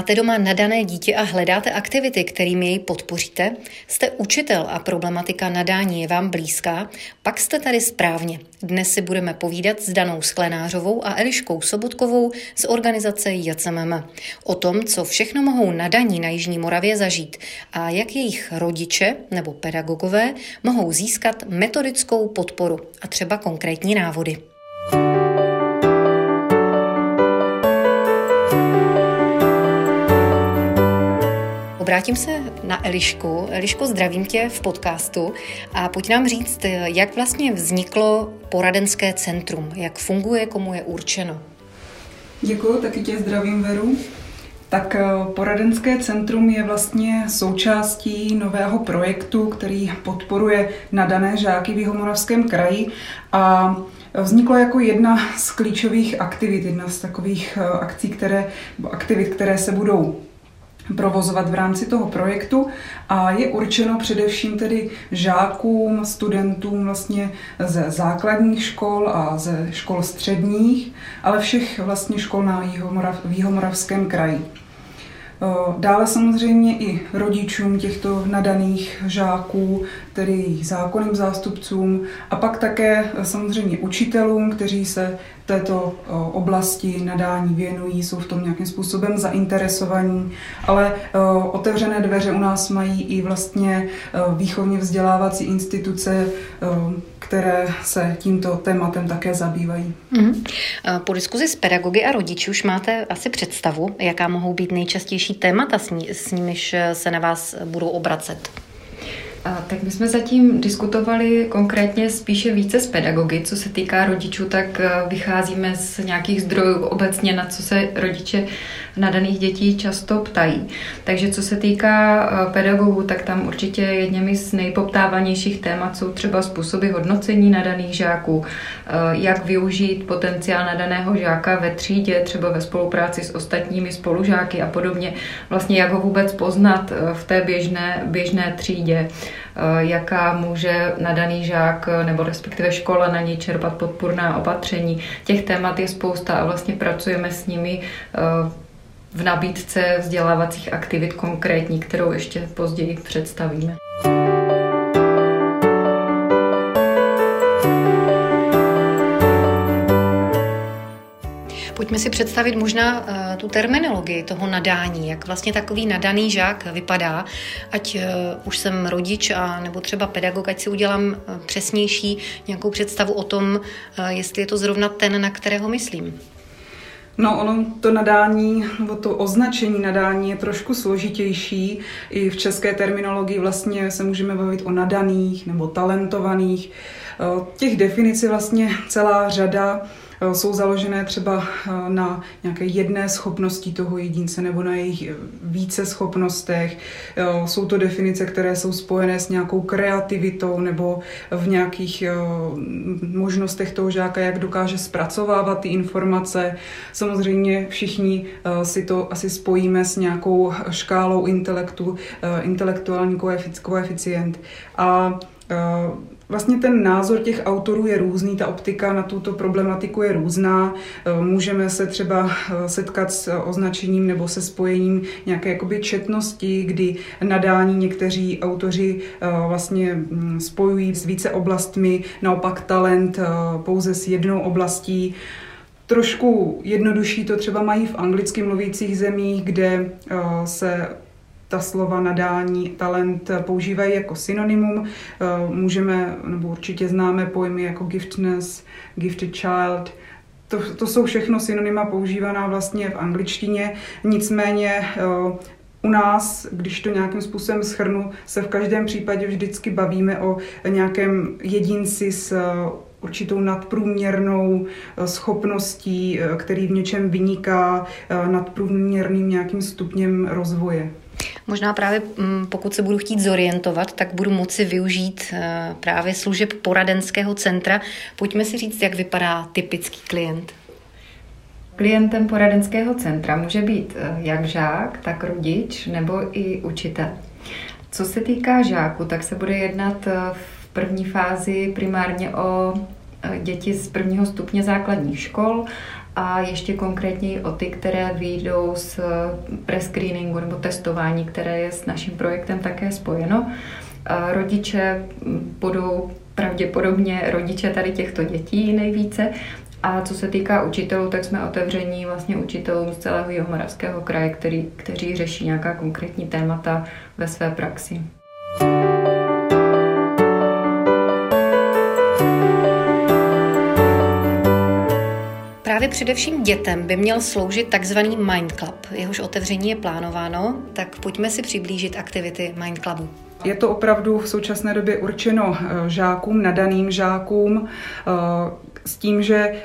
Máte doma nadané dítě a hledáte aktivity, kterými jej podpoříte? Jste učitel a problematika nadání je vám blízká? Pak jste tady správně. Dnes si budeme povídat s Danou Sklenářovou a Eliškou Sobotkovou z organizace JCMM o tom, co všechno mohou nadaní na Jižní Moravě zažít a jak jejich rodiče nebo pedagogové mohou získat metodickou podporu a třeba konkrétní návody. Obrátím se na Elišku. Eliško, zdravím tě v podcastu a pojď nám říct, jak vlastně vzniklo poradenské centrum, jak funguje, komu je určeno. Děkuji, taky tě zdravím, Veru. Tak eh, poradenské centrum je vlastně součástí nového projektu, který podporuje nadané žáky v Jihomoravském kraji a vzniklo jako jedna z klíčových aktivit, jedna z takových eh, akcí, které, aktivit, které se budou provozovat v rámci toho projektu a je určeno především tedy žákům, studentům vlastně ze základních škol a ze škol středních, ale všech vlastně škol na Jihomorav, v Jihomoravském kraji. Dále samozřejmě i rodičům těchto nadaných žáků, tedy jejich zákonným zástupcům a pak také samozřejmě učitelům, kteří se této oblasti nadání věnují, jsou v tom nějakým způsobem zainteresovaní, ale otevřené dveře u nás mají i vlastně výchovně vzdělávací instituce, které se tímto tématem také zabývají. Mm-hmm. Po diskuzi s pedagogy a rodiči už máte asi představu, jaká mohou být nejčastější témata, s, ní, s nimiž se na vás budou obracet. A, tak my jsme zatím diskutovali konkrétně spíše více s pedagogy. Co se týká rodičů, tak e, vycházíme z nějakých zdrojů obecně, na co se rodiče nadaných dětí často ptají. Takže co se týká e, pedagogů, tak tam určitě jedněmi z nejpoptávanějších témat jsou třeba způsoby hodnocení nadaných žáků, e, jak využít potenciál nadaného žáka ve třídě, třeba ve spolupráci s ostatními spolužáky a podobně. Vlastně jak ho vůbec poznat v té běžné, běžné třídě Eh, jaká může nadaný žák nebo respektive škola na něj čerpat podpůrná opatření. Těch témat je spousta a vlastně pracujeme s nimi eh, v nabídce vzdělávacích aktivit konkrétní, kterou ještě později představíme. Pojďme si představit možná uh, tu terminologii toho nadání, jak vlastně takový nadaný žák vypadá, ať uh, už jsem rodič a nebo třeba pedagog, ať si udělám uh, přesnější nějakou představu o tom, jestli je to zrovna ten, na kterého myslím. No, ono to nadání, nebo to označení nadání je trošku složitější. I v české terminologii vlastně se můžeme bavit o nadaných nebo talentovaných. Těch definic je vlastně celá řada. Eh, jsou založené třeba eh, na nějaké jedné schopnosti toho jedince nebo na jejich eh, více schopnostech. Jsou to definice, které jsou spojené s nějakou kreativitou nebo v nějakých možnostech toho žáka, jak dokáže zpracovávat ty informace. Samozřejmě všichni si to asi spojíme s nějakou škálou intelektu, intelektuální koeficient. A Vlastně ten názor těch autorů je různý, ta optika na tuto problematiku je různá. Eh, můžeme se třeba eh, setkat s označením nebo se spojením nějaké jakoby četnosti, kdy nadání někteří autoři eh, vlastně hm, spojují s více oblastmi, naopak talent pouze s jednou oblastí. Trošku jednodušší to třeba mají v anglicky mluvících zemích, kde se ta slova nadání, talent používají jako synonymum. Eh, můžeme, nebo určitě známe pojmy jako giftness, gifted child, to, to jsou všechno synonyma používaná vlastně v angličtině, nicméně eh, u nás, když to nějakým způsobem schrnu, se v každém případě vždycky bavíme o nějakém jedinci s eh, určitou nadprůměrnou schopností, který v něčem vyniká nadprůměrným nějakým stupněm rozvoje. Možná právě mm, pokud se budu chtít zorientovat, tak budu moci využít eh, právě služeb poradenského centra. Pojďme si říct, jak vypadá typický klient. Klientem poradenského centra může být eh, jak žák, tak rodič nebo i učitel. Co se týká žáku, tak se bude jednat eh, v první fázi primárně o děti z prvního stupně základních škol a ještě konkrétně o ty, které vyjdou z prescreeningu nebo testování, které je s naším projektem také spojeno. Rodiče budou pravděpodobně rodiče tady těchto dětí nejvíce. A co se týká učitelů, tak jsme otevření vlastně učitelům z celého Jihomoravského kraje, který, kteří řeší nějaká konkrétní témata ve své praxi. Právě především dětem by měl sloužit takzvaný Mind Club. Jehož otevření je plánováno, tak pojďme si přiblížit aktivity Mind Clubu. Je to opravdu v současné době určeno eh, žákům, nadaným žákům, eh, s tím, že eh,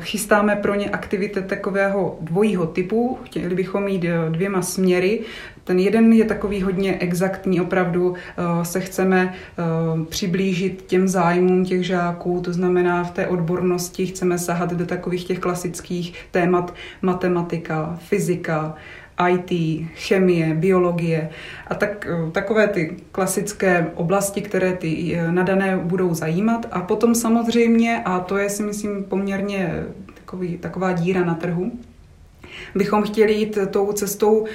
chystáme pro ně aktivity takového dvojího typu. Chtěli bychom mít dvěma směry. Ten jeden je takový hodně exaktní, opravdu se chceme přiblížit těm zájmům těch žáků, to znamená v té odbornosti chceme sahat do takových těch klasických témat matematika, fyzika, IT, chemie, biologie a tak, eh, takové ty klasické oblasti, které ty eh, nadané budou zajímat. A potom samozřejmě, a to je si myslím poměrně takový, taková díra na trhu, bychom chtěli jít tou cestou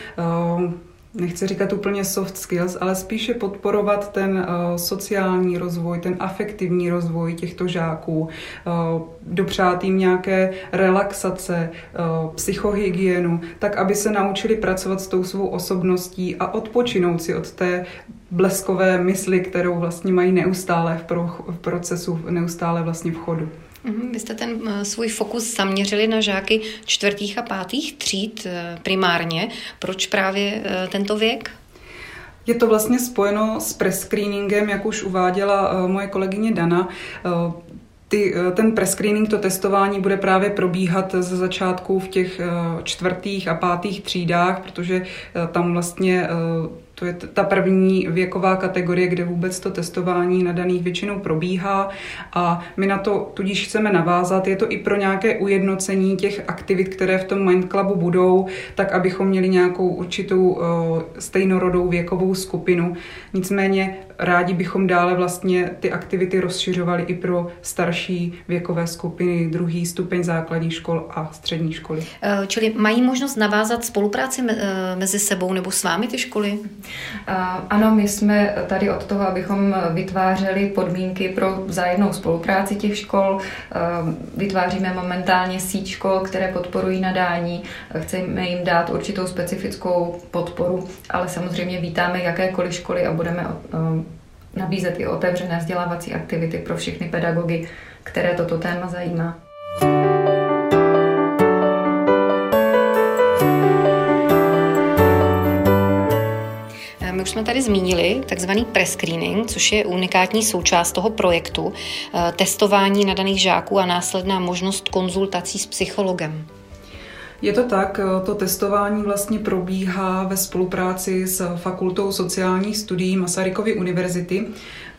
nechci říkat úplně soft skills, ale spíše podporovat ten uh, sociální rozvoj, ten afektivní rozvoj těchto žáků, uh, dopřát jim nějaké relaxace, uh, psychohygienu, tak aby se naučili pracovat s tou svou osobností a odpočinout si od té bleskové mysli, kterou vlastně mají neustále v, v procesu, neustále vlastně v chodu. Mhm, vy jste ten eh, svůj fokus zaměřili na žáky čtvrtých a pátých tříd eh, primárně. Proč právě eh, tento věk? Je to vlastně spojeno s prescreeningem, jak už uváděla moje kolegyně Dana. Ty, ten prescreening, to testování bude právě probíhat ze začátku v těch čtvrtých a pátých třídách, protože tam vlastně to je ta první věková kategorie, kde vůbec to testování na daných většinou probíhá a my na to tudíž chceme navázat. Je to i pro nějaké ujednocení těch aktivit, které v tom Mind Clubu budou, tak abychom měli nějakou určitou uh, stejnorodou věkovou skupinu. Nicméně rádi bychom dále vlastně ty aktivity rozšiřovali i pro starší věkové skupiny, druhý stupeň základních škol a střední školy. Eh, čili mají možnost navázat spolupráci eh, mezi sebou nebo s vámi ty školy? Ano, my jsme tady od toho, abychom vytvářeli podmínky pro vzájemnou spolupráci těch škol. Vytváříme momentálně síť škol, které podporují nadání. Chceme jim dát určitou specifickou podporu, ale samozřejmě vítáme jakékoliv školy a budeme nabízet i otevřené vzdělávací aktivity pro všechny pedagogy, které toto téma zajímá. už jsme tady zmínili takzvaný prescreening, což je unikátní součást toho projektu, eh, testování nadaných žáků a následná možnost konzultací s psychologem. Je to tak, eh, to testování vlastně probíhá ve spolupráci s Fakultou sociálních studií Masarykovy univerzity,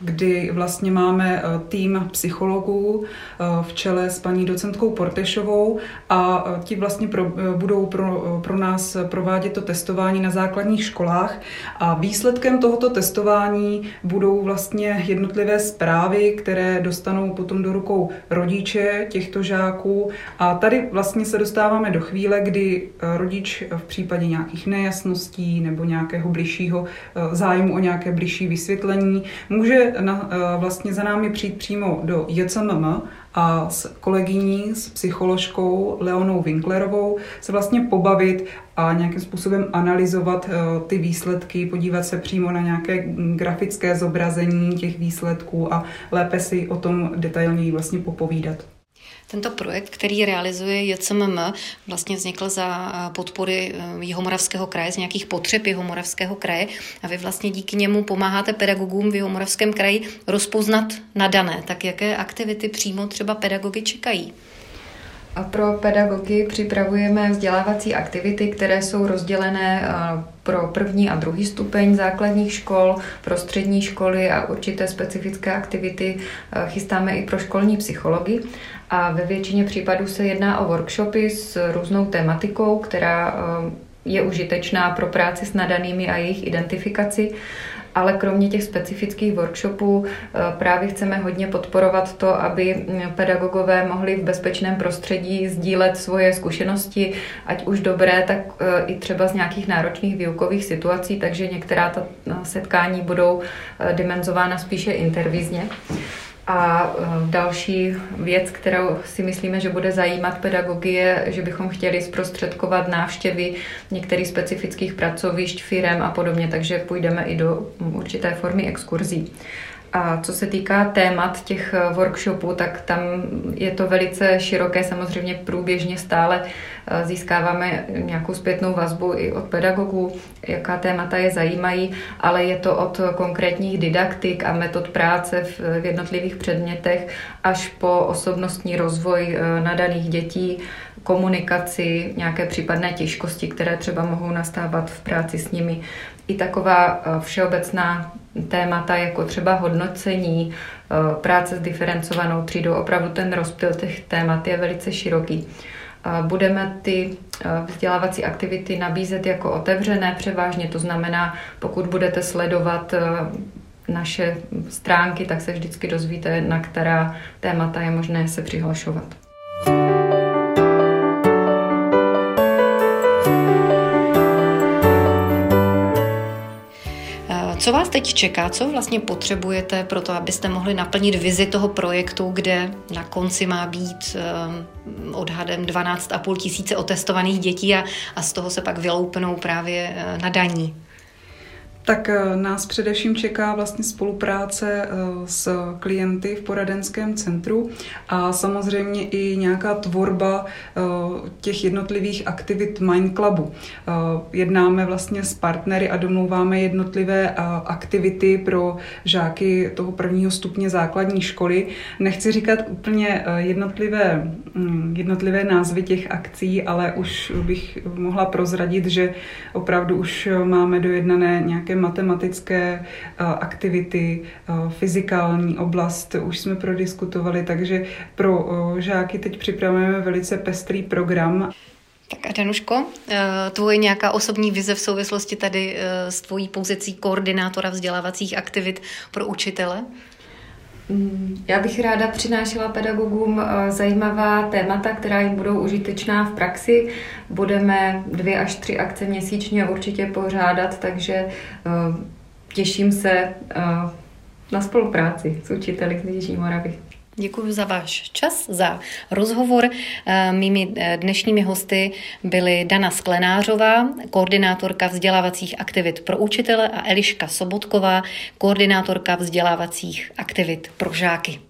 kdy vlastně máme eh, tým psychologů eh, v čele s paní docentkou Portešovou a eh, ti vlastně pro, budou pro, pro nás provádět to testování na základních školách. A výsledkem tohoto testování budou vlastně jednotlivé zprávy, které dostanou potom do rukou rodiče těchto žáků. A tady vlastně se dostáváme do chvíle, kdy rodič v případě nějakých nejasností nebo nějakého bližšího zájmu o nějaké bližší vysvětlení může na, eh, vlastně za námi přijít přímo do JCMM a s kolegyní, s psycholožkou Leonou Winklerovou se vlastně pobavit a nějakým způsobem analyzovat eh, ty výsledky, podívat se přímo na nějaké grafické zobrazení těch výsledků a lépe si o tom detailněji vlastně popovídat. Tento projekt, který realizuje JCMM, vlastně vznikl za eh, podpory eh, Jihomoravského kraje, z nějakých potřeb Jihomoravského kraje a vy vlastně díky němu pomáháte pedagogům v Jihomoravském kraji rozpoznat nadané. Tak jaké aktivity přímo třeba pedagogy čekají? A pro pedagogy připravujeme vzdělávací aktivity, které jsou rozdělené eh, pro první a druhý stupeň základních škol, pro střední školy a určité specifické aktivity chystáme i pro školní psychologi. A ve většině případů se jedná o workshopy s různou tematikou, která eh, je užitečná pro práci s nadanými a jejich identifikaci. Ale kromě těch specifických workshopů právě chceme hodně podporovat to, aby mm, pedagogové mohli v bezpečném prostředí sdílet svoje zkušenosti, ať už dobré, tak i třeba z nějakých náročných výukových situací, takže některá ta setkání budou dimenzována spíše intervizně. A e, další věc, kterou si myslíme, že bude zajímat pedagogy, je, že bychom chtěli zprostředkovat návštěvy některých specifických pracovišť, firem a podobně, takže půjdeme i do určité formy exkurzí. A co se týká témat těch eh, workshopů, tak tam je to velice široké. Samozřejmě průběžně stále eh, získáváme nějakou zpětnou vazbu i od pedagogů, jaká témata je zajímají, ale je to od konkrétních didaktik a metod práce v jednotlivých předmětech až po osobnostní rozvoj eh, nadaných dětí, komunikaci, nějaké případné těžkosti, které třeba mohou nastávat v práci s nimi. I taková všeobecná témata jako třeba hodnocení, eh, práce s diferencovanou třídou. Opravdu ten rozptyl těch témat je velice široký. Budeme ty eh, vzdělávací aktivity nabízet jako otevřené převážně, to znamená, pokud budete sledovat eh, naše stránky, tak se vždycky dozvíte, na která témata je možné se přihlašovat. Co vás teď čeká? Co vlastně potřebujete pro to, abyste mohli naplnit vizi toho projektu, kde na konci má být um, odhadem 12,5 tisíce otestovaných dětí a, a z toho se pak vyloupnou právě uh, na daní? Tak eh, nás především čeká vlastně spolupráce eh, s klienty v poradenském centru a samozřejmě i nějaká tvorba eh, těch jednotlivých aktivit Mind Clubu. Jednáme vlastně s partnery a domlouváme jednotlivé aktivity pro žáky toho prvního stupně základní školy. Nechci říkat úplně jednotlivé, mm, jednotlivé názvy těch akcí, ale už bych mohla prozradit, že opravdu už máme dojednané nějaké matematické eh, aktivity, eh, fyzikální oblast už jsme prodiskutovali, takže pro eh, žáky teď připravujeme velice pestrý program. Tak a Danuško, tvoje nějaká osobní vize v souvislosti tady s tvojí pozicí koordinátora vzdělávacích aktivit pro učitele? Já bych ráda přinášela pedagogům eh, zajímavá témata, která jim budou užitečná v praxi. Budeme dvě až tři akce měsíčně určitě pořádat, takže eh, těším se eh, na spolupráci s učiteli z Moravy. Děkuji za váš čas, za rozhovor. Eh, mými eh, dnešními hosty byly Dana Sklenářová, koordinátorka vzdělávacích aktivit pro učitele a Eliška Sobotková, koordinátorka vzdělávacích aktivit pro žáky.